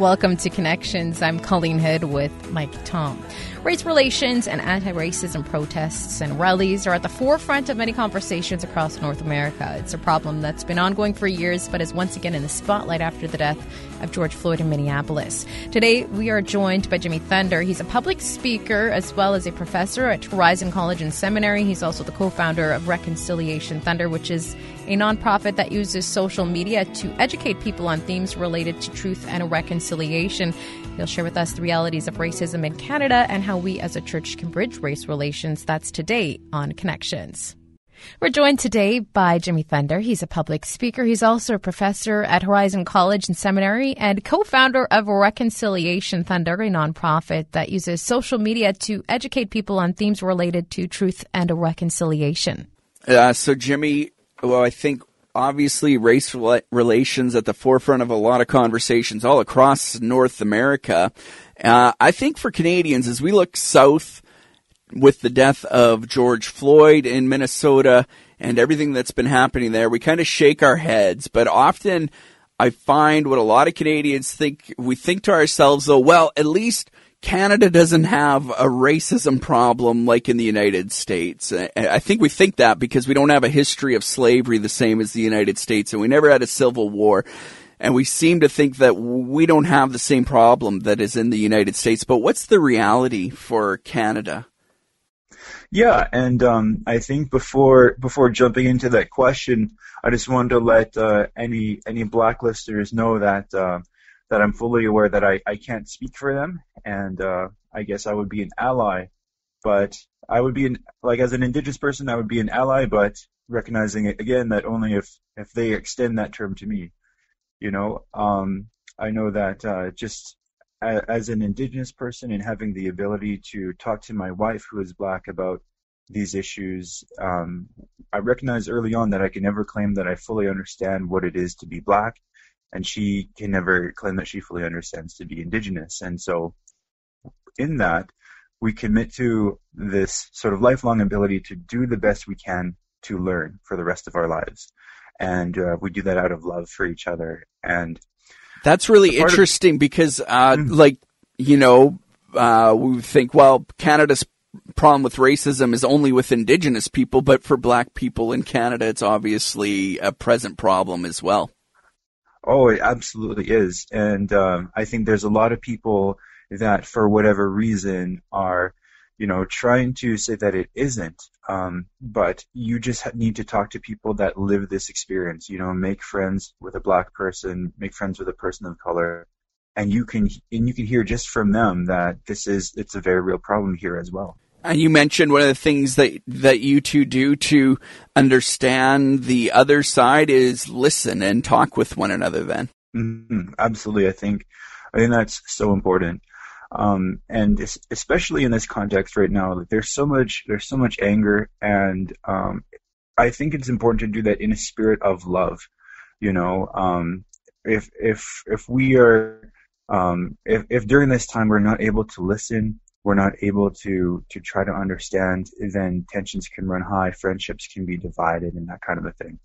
Welcome to Connections. I'm Colleen Hood with Mike Tom. Race relations and anti racism protests and rallies are at the forefront of many conversations across North America. It's a problem that's been ongoing for years, but is once again in the spotlight after the death of George Floyd in Minneapolis. Today, we are joined by Jimmy Thunder. He's a public speaker as well as a professor at Horizon College and Seminary. He's also the co founder of Reconciliation Thunder, which is a nonprofit that uses social media to educate people on themes related to truth and reconciliation. He'll share with us the realities of racism in Canada and how we as a church can bridge race relations. That's today on Connections. We're joined today by Jimmy Thunder. He's a public speaker. He's also a professor at Horizon College and Seminary and co-founder of Reconciliation Thunder, a nonprofit that uses social media to educate people on themes related to truth and reconciliation. Uh, so, Jimmy, well, I think obviously race relations at the forefront of a lot of conversations all across North America. Uh, I think for Canadians, as we look south with the death of George Floyd in Minnesota and everything that's been happening there, we kind of shake our heads. But often I find what a lot of Canadians think, we think to ourselves, though, well, at least Canada doesn't have a racism problem like in the United States. I think we think that because we don't have a history of slavery the same as the United States and we never had a civil war. And we seem to think that we don't have the same problem that is in the United States. But what's the reality for Canada? Yeah, and um, I think before before jumping into that question, I just wanted to let uh, any any black listeners know that uh, that I'm fully aware that I, I can't speak for them, and uh, I guess I would be an ally, but I would be an like as an indigenous person I would be an ally, but recognizing it again that only if if they extend that term to me, you know. Um, I know that uh, just as an indigenous person and having the ability to talk to my wife who is black about these issues, um, I recognized early on that I can never claim that I fully understand what it is to be black and she can never claim that she fully understands to be indigenous. And so, in that, we commit to this sort of lifelong ability to do the best we can to learn for the rest of our lives. And uh, we do that out of love for each other. And that's really interesting of- because, uh, mm-hmm. like, you know, uh, we think, well, Canada's problem with racism is only with indigenous people, but for black people in Canada, it's obviously a present problem as well. Oh, it absolutely is. And um, I think there's a lot of people that, for whatever reason, are, you know, trying to say that it isn't. Um, but you just need to talk to people that live this experience. You know, make friends with a black person, make friends with a person of color, and you can and you can hear just from them that this is it's a very real problem here as well. And you mentioned one of the things that that you two do to understand the other side is listen and talk with one another. Then, mm-hmm. absolutely, I think I think that's so important. Um, and especially in this context right now, there's so much there's so much anger, and um, I think it's important to do that in a spirit of love. You know, um, if if if we are um, if if during this time we're not able to listen we're not able to to try to understand, then tensions can run high, friendships can be divided, and that kind of a thing.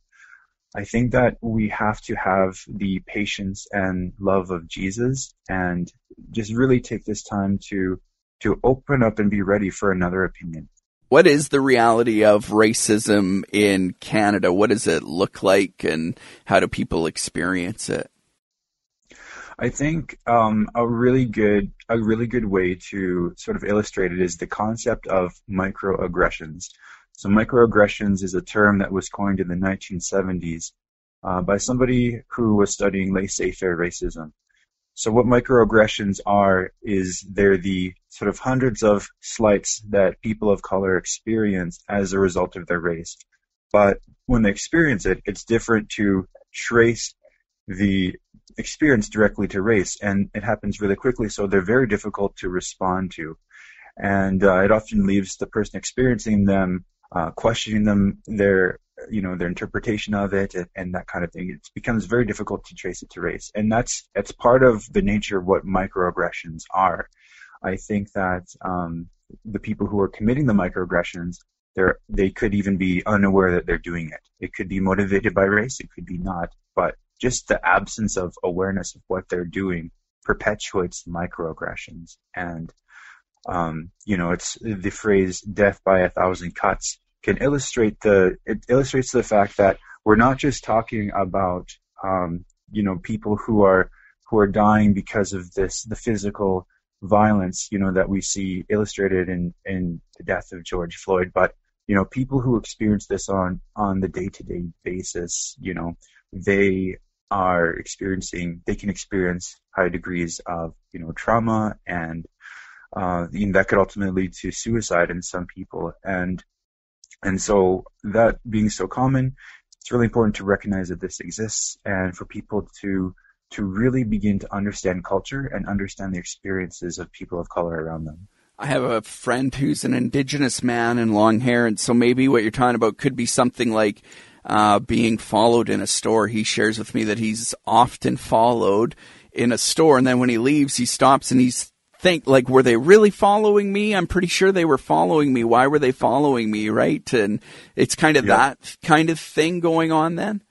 I think that we have to have the patience and love of Jesus, and just really take this time to to open up and be ready for another opinion. What is the reality of racism in Canada? What does it look like, and how do people experience it? I think um, a really good a really good way to sort of illustrate it is the concept of microaggressions. So microaggressions is a term that was coined in the 1970s uh, by somebody who was studying laissez-faire racism. So what microaggressions are is they're the sort of hundreds of slights that people of color experience as a result of their race. But when they experience it, it's different to trace the experience directly to race, and it happens really quickly, so they're very difficult to respond to. And uh, it often leaves the person experiencing them uh, questioning them their you know their interpretation of it and, and, that kind of thing. It becomes very difficult to trace it to race, and that's that's part of the nature of what microaggressions are. I think that um, the people who are committing the microaggressions they're, they could even be unaware that they're doing it. It could be motivated by race, it could be not, but just the absence of awareness of what they're doing perpetuates microaggressions. And, um, you know, it's the phrase death by a thousand cuts can illustrate the, it illustrates the fact that we're not just talking about, um, you know, people who are, who are dying because of this, the physical violence, you know, that we see illustrated in, in the death of George Floyd, but, you know, people who experience this on, on the day to day basis, you know, they are experiencing, they can experience high degrees of, you know, trauma and, uh, that could ultimately lead to suicide in some people. And, and so that being so common, it's really important to recognize that this exists and for people to to really begin to understand culture and understand the experiences of people of color around them. I have a friend who's an indigenous man and long hair, and so maybe what you're talking about could be something like uh, being followed in a store. He shares with me that he's often followed in a store, and then when he leaves, he stops and he's think like were they really following me i'm pretty sure they were following me why were they following me right and it's kind of yeah. that kind of thing going on then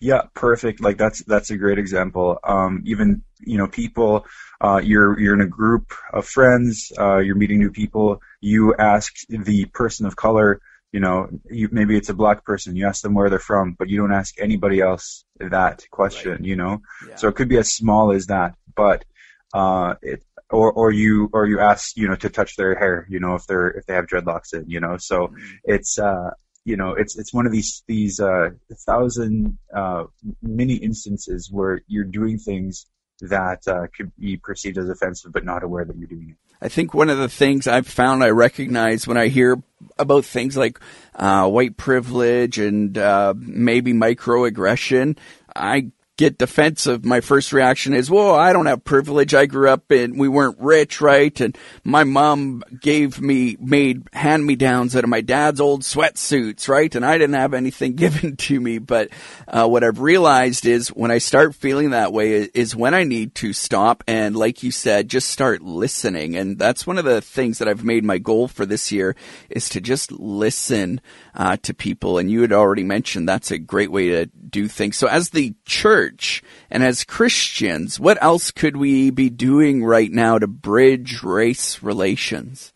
yeah, perfect. Like that's that's a great example. Um, even you know, people, uh, you're you're in a group of friends, uh, you're meeting new people. You ask the person of color, you know, you, maybe it's a black person. You ask them where they're from, but you don't ask anybody else that question. Right. You know, yeah. so it could be as small as that. But uh, it or or you or you ask you know to touch their hair. You know, if they're if they have dreadlocks in. You know, so mm-hmm. it's uh you know, it's it's one of these these uh, thousand uh, many instances where you're doing things that uh, could be perceived as offensive, but not aware that you're doing it. I think one of the things I've found I recognize when I hear about things like uh, white privilege and uh, maybe microaggression, I get defensive, my first reaction is, "Well, I don't have privilege. I grew up and we weren't rich, right? And my mom gave me, made hand me downs out of my dad's old sweatsuits, right? And I didn't have anything given to me. But uh, what I've realized is when I start feeling that way is when I need to stop and, like you said, just start listening. And that's one of the things that I've made my goal for this year is to just listen uh, to people. And you had already mentioned that's a great way to do things. So as the church and as Christians, what else could we be doing right now to bridge race relations?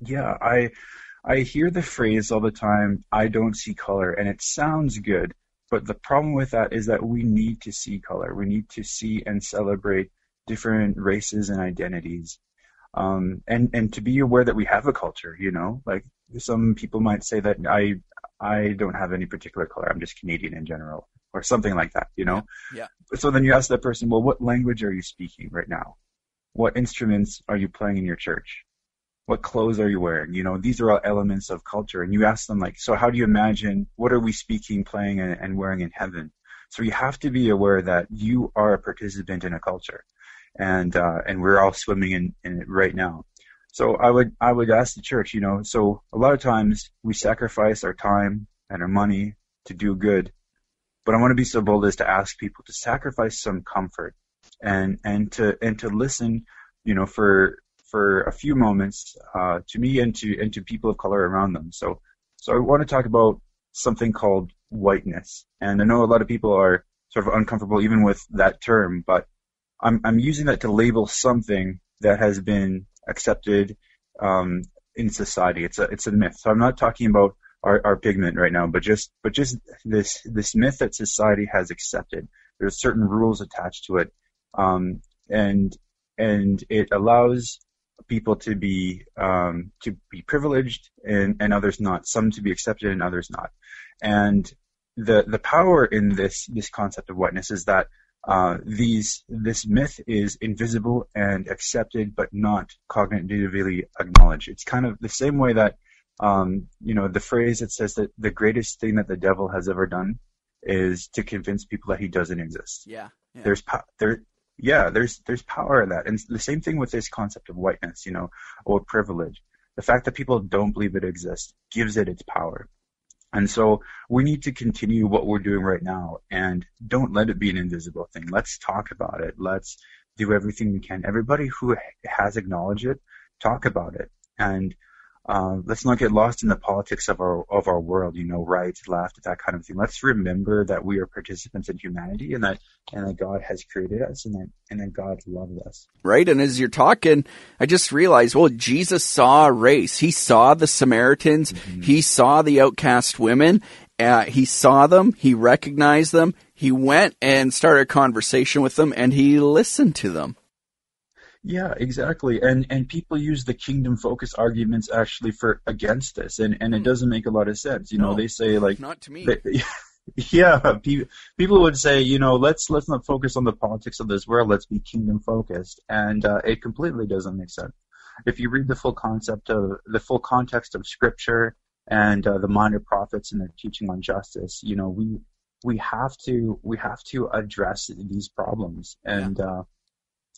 Yeah, I I hear the phrase all the time, I don't see color, and it sounds good. But the problem with that is that we need to see color. We need to see and celebrate different races and identities. Um, and, and to be aware that we have a culture, you know, like some people might say that I I don't have any particular color. I'm just Canadian in general, or something like that. You know. Yeah. So then you ask that person, well, what language are you speaking right now? What instruments are you playing in your church? What clothes are you wearing? You know, these are all elements of culture. And you ask them like, so how do you imagine? What are we speaking, playing, and, and wearing in heaven? So you have to be aware that you are a participant in a culture, and uh, and we're all swimming in, in it right now. So I would I would ask the church, you know, so a lot of times we sacrifice our time and our money to do good, but I want to be so bold as to ask people to sacrifice some comfort and and to and to listen, you know, for for a few moments uh, to me and to and to people of color around them. So so I want to talk about something called whiteness, and I know a lot of people are sort of uncomfortable even with that term, but I'm I'm using that to label something that has been accepted um, in society. It's a it's a myth. So I'm not talking about our, our pigment right now, but just but just this this myth that society has accepted. There's certain rules attached to it, um, and and it allows people to be um, to be privileged and, and others not. Some to be accepted and others not. And the the power in this this concept of whiteness is that uh, these this myth is invisible and accepted, but not cognitively acknowledged. It's kind of the same way that um, you know the phrase that says that the greatest thing that the devil has ever done is to convince people that he doesn't exist. Yeah. yeah. There's po- there. Yeah, there's there's power in that, and the same thing with this concept of whiteness, you know, or privilege. The fact that people don't believe it exists gives it its power. And so we need to continue what we're doing right now and don't let it be an invisible thing. Let's talk about it. Let's do everything we can. Everybody who has acknowledged it, talk about it. And uh, let's not get lost in the politics of our of our world, you know, right, left, that kind of thing. Let's remember that we are participants in humanity, and that and that God has created us, and that and that God loves us. Right, and as you're talking, I just realized, well, Jesus saw race. He saw the Samaritans. Mm-hmm. He saw the outcast women. Uh, he saw them. He recognized them. He went and started a conversation with them, and he listened to them. Yeah, exactly. And and people use the kingdom focus arguments actually for against this, and and it hmm. doesn't make a lot of sense. You know, they say like not to me. They, yeah, people would say, you know, let's let's not focus on the politics of this world. Let's be kingdom focused, and uh, it completely doesn't make sense. If you read the full concept of the full context of Scripture and uh, the minor prophets and their teaching on justice, you know, we we have to we have to address these problems, and yeah. uh,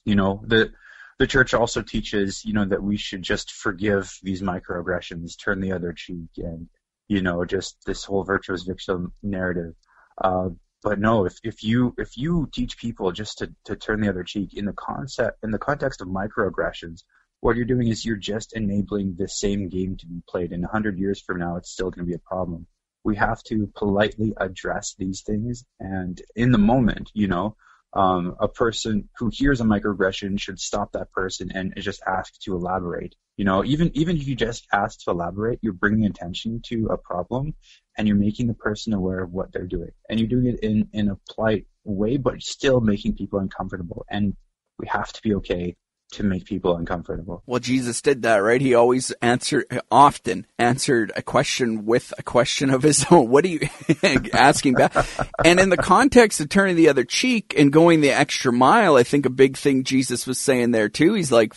you know the the church also teaches, you know, that we should just forgive these microaggressions, turn the other cheek, and you know, just this whole virtuous victim narrative. Uh, but no, if, if you if you teach people just to, to turn the other cheek in the concept in the context of microaggressions, what you're doing is you're just enabling the same game to be played. And a hundred years from now, it's still going to be a problem. We have to politely address these things, and in the moment, you know, um, a person who hears a microaggression should stop that person and just ask to elaborate. You know, even even if you just ask to elaborate, you're bringing attention to a problem and you're making the person aware of what they're doing, and you're doing it in in a polite way, but still making people uncomfortable. And we have to be okay to make people uncomfortable. Well, Jesus did that, right? He always answered, often answered a question with a question of his own. What are you asking back? and in the context of turning the other cheek and going the extra mile, I think a big thing Jesus was saying there too. He's like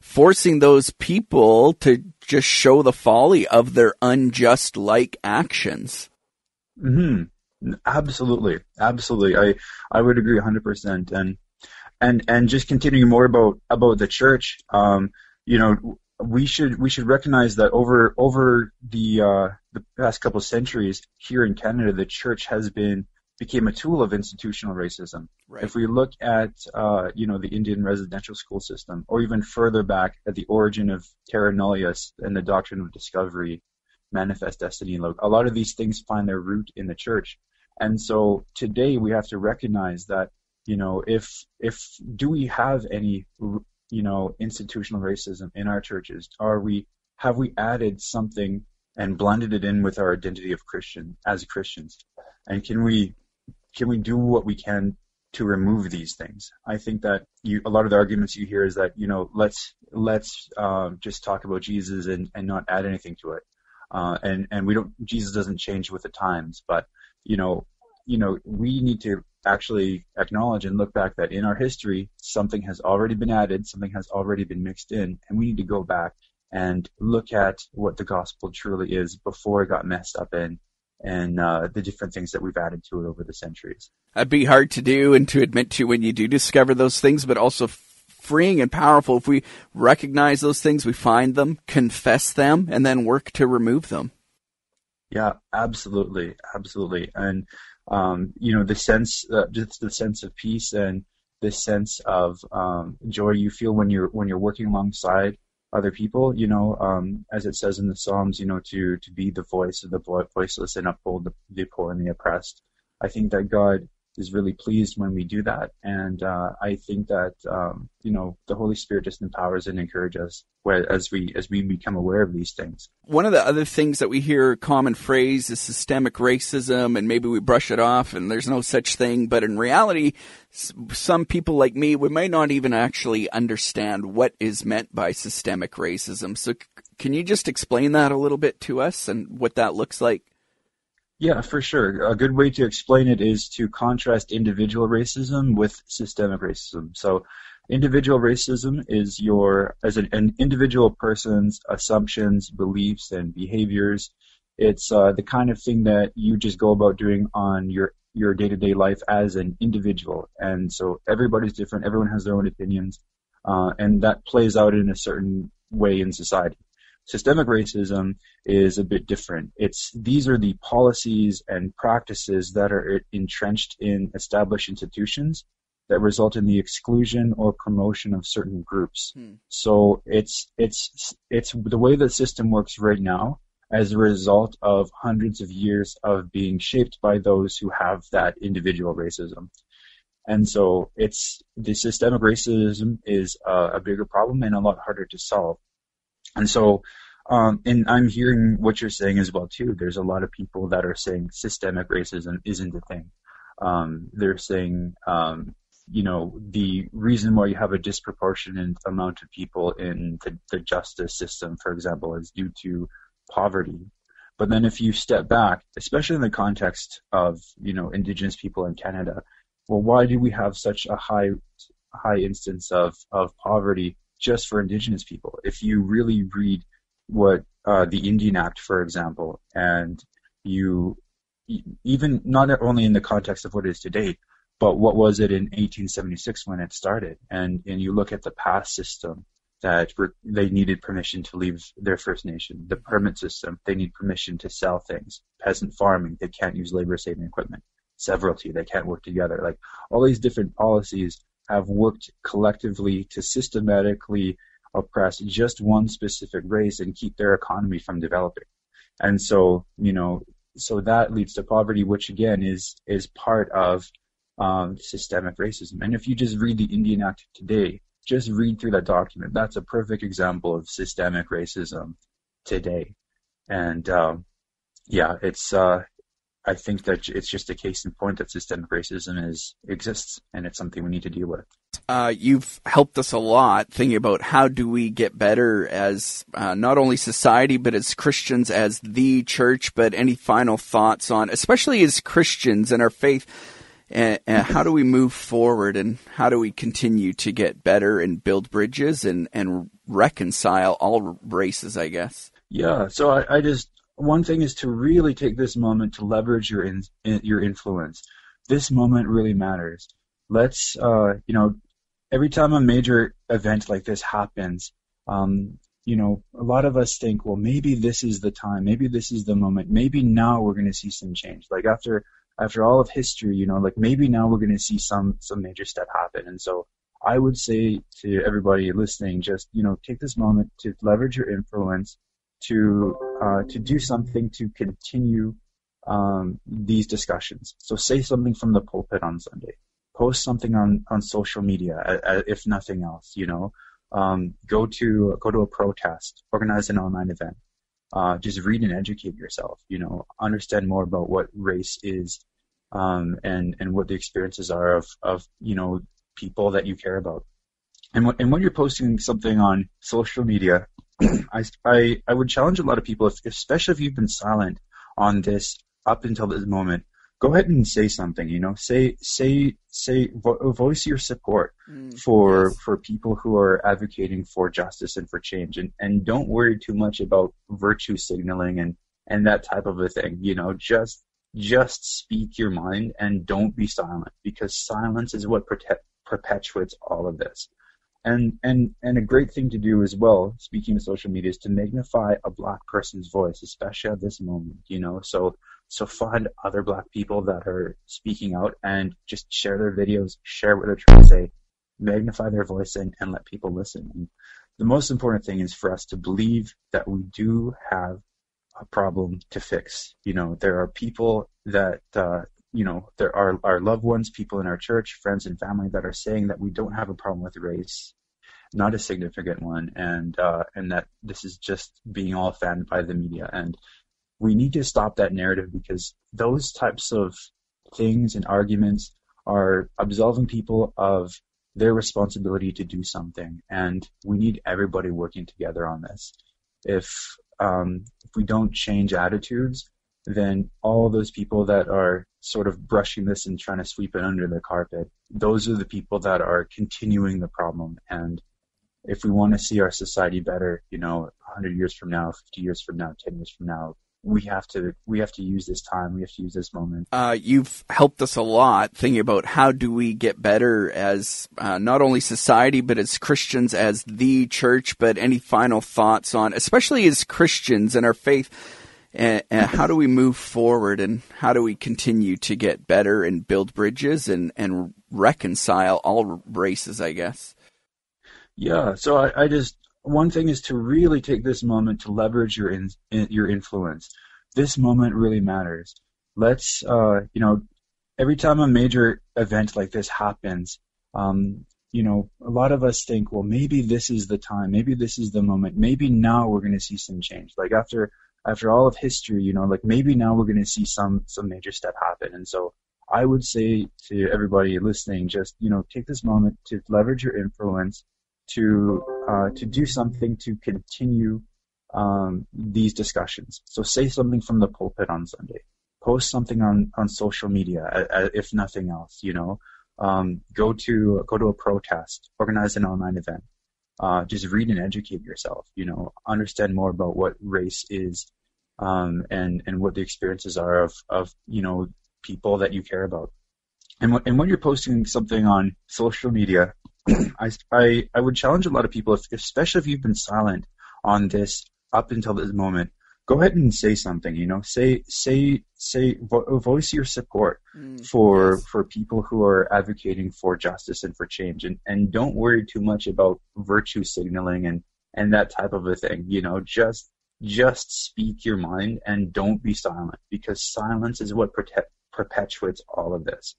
forcing those people to just show the folly of their unjust like actions. Hmm. Absolutely. Absolutely. I, I would agree 100%. And, and and just continuing more about about the church, um, you know, we should we should recognize that over over the uh, the past couple of centuries here in Canada, the church has been became a tool of institutional racism. Right. If we look at uh, you know the Indian residential school system, or even further back at the origin of terra nullius and the doctrine of discovery, manifest destiny, a lot of these things find their root in the church. And so today we have to recognize that you know, if if do we have any you know institutional racism in our churches? Are we have we added something and blended it in with our identity of Christian as Christians? And can we can we do what we can to remove these things? I think that you a lot of the arguments you hear is that you know let's let's um, just talk about Jesus and, and not add anything to it. Uh, and and we don't Jesus doesn't change with the times, but you know you know we need to actually acknowledge and look back that in our history, something has already been added, something has already been mixed in, and we need to go back and look at what the gospel truly is before it got messed up in and uh, the different things that we've added to it over the centuries. That'd be hard to do and to admit to when you do discover those things, but also freeing and powerful if we recognize those things, we find them, confess them, and then work to remove them. Yeah, absolutely, absolutely. And um, you know, the sense, uh, just the sense of peace and this sense of um, joy you feel when you're when you're working alongside other people. You know, um, as it says in the Psalms, you know, to to be the voice of the voiceless and uphold the, the poor and the oppressed. I think that God is really pleased when we do that. And uh, I think that um, you know the Holy Spirit just empowers and encourages us as we as we become aware of these things. One of the other things that we hear common phrase is systemic racism, and maybe we brush it off, and there's no such thing. But in reality, some people like me, we may not even actually understand what is meant by systemic racism. So, can you just explain that a little bit to us and what that looks like? Yeah, for sure. A good way to explain it is to contrast individual racism with systemic racism. So, individual racism is your as an, an individual person's assumptions, beliefs, and behaviors. It's uh, the kind of thing that you just go about doing on your your day to day life as an individual, and so everybody's different. Everyone has their own opinions, uh, and that plays out in a certain way in society. Systemic racism is a bit different. It's these are the policies and practices that are entrenched in established institutions that result in the exclusion or promotion of certain groups. Hmm. So it's it's it's the way the system works right now as a result of hundreds of years of being shaped by those who have that individual racism. And so it's the systemic racism is a, a bigger problem and a lot harder to solve. And so, um, and I'm hearing what you're saying as well too. There's a lot of people that are saying systemic racism isn't a thing. Um, they're saying, um, you know, the reason why you have a disproportionate amount of people in the, the justice system, for example, is due to poverty. But then if you step back, especially in the context of, you know, indigenous people in Canada, well, why do we have such a high high instance of, of poverty just for indigenous people? If you really read what uh, the Indian Act, for example, and you even not only in the context of what it is today, but what was it in 1876 when it started, and and you look at the pass system that re- they needed permission to leave their First Nation, the permit system, they need permission to sell things, peasant farming, they can't use labor saving equipment severalty. They can't work together. Like all these different policies have worked collectively to systematically oppress just one specific race and keep their economy from developing. And so, you know, so that leads to poverty, which again is is part of um, systemic racism. And if you just read the Indian Act today, just read through that document. That's a perfect example of systemic racism today. And um, yeah, it's uh, I think that it's just a case in point that systemic racism is exists, and it's something we need to deal with. Uh, you've helped us a lot thinking about how do we get better as uh, not only society but as Christians, as the church. But any final thoughts on, especially as Christians and our faith, and, and how do we move forward, and how do we continue to get better and build bridges and and reconcile all races? I guess. Yeah. So I, I just one thing is to really take this moment to leverage your in, your influence. This moment really matters. Let's, uh, you know, every time a major event like this happens, um, you know, a lot of us think, well, maybe this is the time, maybe this is the moment, maybe now we're going to see some change. Like after after all of history, you know, like maybe now we're going to see some some major step happen. And so I would say to everybody listening, just you know, take this moment to leverage your influence to uh, to do something to continue um, these discussions. So say something from the pulpit on Sunday. Post something on, on social media, if nothing else. You know, um, go to go to a protest, organize an online event. Uh, just read and educate yourself. You know, understand more about what race is, um, and and what the experiences are of of you know people that you care about. And, w- and when you're posting something on social media, I, I, I would challenge a lot of people, if, especially if you've been silent on this up until this moment, go ahead and say something. You know, say say say vo- voice your support mm, for yes. for people who are advocating for justice and for change, and and don't worry too much about virtue signaling and and that type of a thing. You know, just just speak your mind and don't be silent because silence is what prote- perpetuates all of this. And, and, and a great thing to do as well, speaking of social media, is to magnify a black person's voice, especially at this moment, you know. So, so find other black people that are speaking out and just share their videos, share what they're trying to say, magnify their voice and, and let people listen. And the most important thing is for us to believe that we do have a problem to fix. You know, there are people that, uh, you know, there are our loved ones, people in our church, friends and family that are saying that we don't have a problem with race, not a significant one, and uh, and that this is just being all fanned by the media. And we need to stop that narrative because those types of things and arguments are absolving people of their responsibility to do something, and we need everybody working together on this. If um, if we don't change attitudes, then all those people that are sort of brushing this and trying to sweep it under the carpet, those are the people that are continuing the problem. And if we want to see our society better, you know, 100 years from now, 50 years from now, 10 years from now, we have to we have to use this time. We have to use this moment. Uh, you've helped us a lot thinking about how do we get better as uh, not only society but as Christians, as the church. But any final thoughts on, especially as Christians and our faith and, and, how do we move forward and how do we continue to get better and build bridges and, and reconcile all races i guess? Yeah. So I, I just one thing is to really take this moment to leverage your in, your influence. This moment really matters. Let's uh, you know every time a major event like this happens um, you know, a lot of us think, well, maybe this is the time, maybe this is the moment, maybe now we're going to see some change. Like after after all of history, you know, like maybe now we're going to see some some major step happen. And so I would say to everybody listening, just you know, take this moment to leverage your influence to uh, to do something to continue um, these discussions. So say something from the pulpit on Sunday. Post something on on social media, if nothing else. You know, um, go to go to a protest, organize an online event. Uh, just read and educate yourself. You know, understand more about what race is, um, and and what the experiences are of of you know people that you care about. And w- and when you're posting something on social media, I, I I would challenge a lot of people, if, especially if you've been silent on this up until this moment, go ahead and say something. You know, say say say vo- voice your support mm, for yes. for people who are advocating for justice and for change, and and don't worry too much about virtue signaling and and that type of a thing. You know, just just speak your mind and don't be silent because silence is what prote- perpetuates all of this.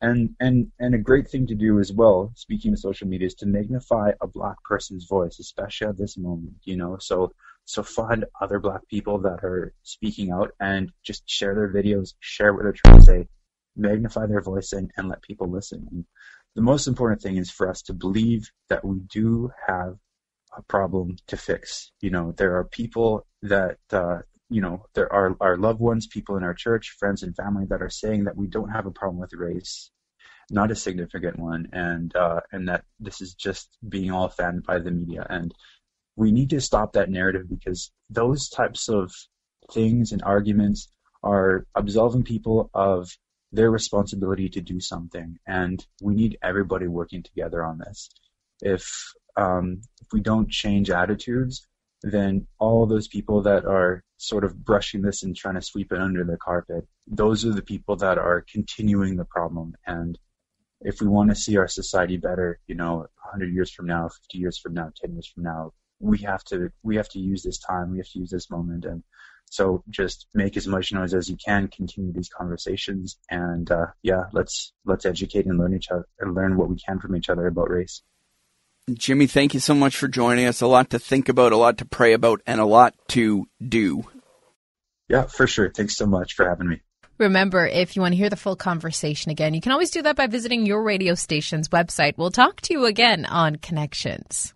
And and and a great thing to do as well, speaking of social media, is to magnify a black person's voice, especially at this moment. You know, so so find other black people that are speaking out and just share their videos, share what they're trying to say, magnify their voice and, and let people listen. And the most important thing is for us to believe that we do have a problem to fix. You know, there are people that, uh, you know, there are our loved ones, people in our church, friends and family that are saying that we don't have a problem with race, not a significant one, and uh, and that this is just being all fanned by the media. And we need to stop that narrative because those types of things and arguments are absolving people of their responsibility to do something, and we need everybody working together on this. If um, if we don't change attitudes, then all those people that are sort of brushing this and trying to sweep it under the carpet, those are the people that are continuing the problem. And if we want to see our society better, you know, 100 years from now, 50 years from now, 10 years from now, we have to we have to use this time, we have to use this moment, and so just make as much noise as you can, continue these conversations, and uh, yeah, let's let's educate and learn each other and learn what we can from each other about race. Jimmy, thank you so much for joining us. A lot to think about, a lot to pray about, and a lot to do. Yeah, for sure. Thanks so much for having me. Remember, if you want to hear the full conversation again, you can always do that by visiting your radio station's website. We'll talk to you again on Connections.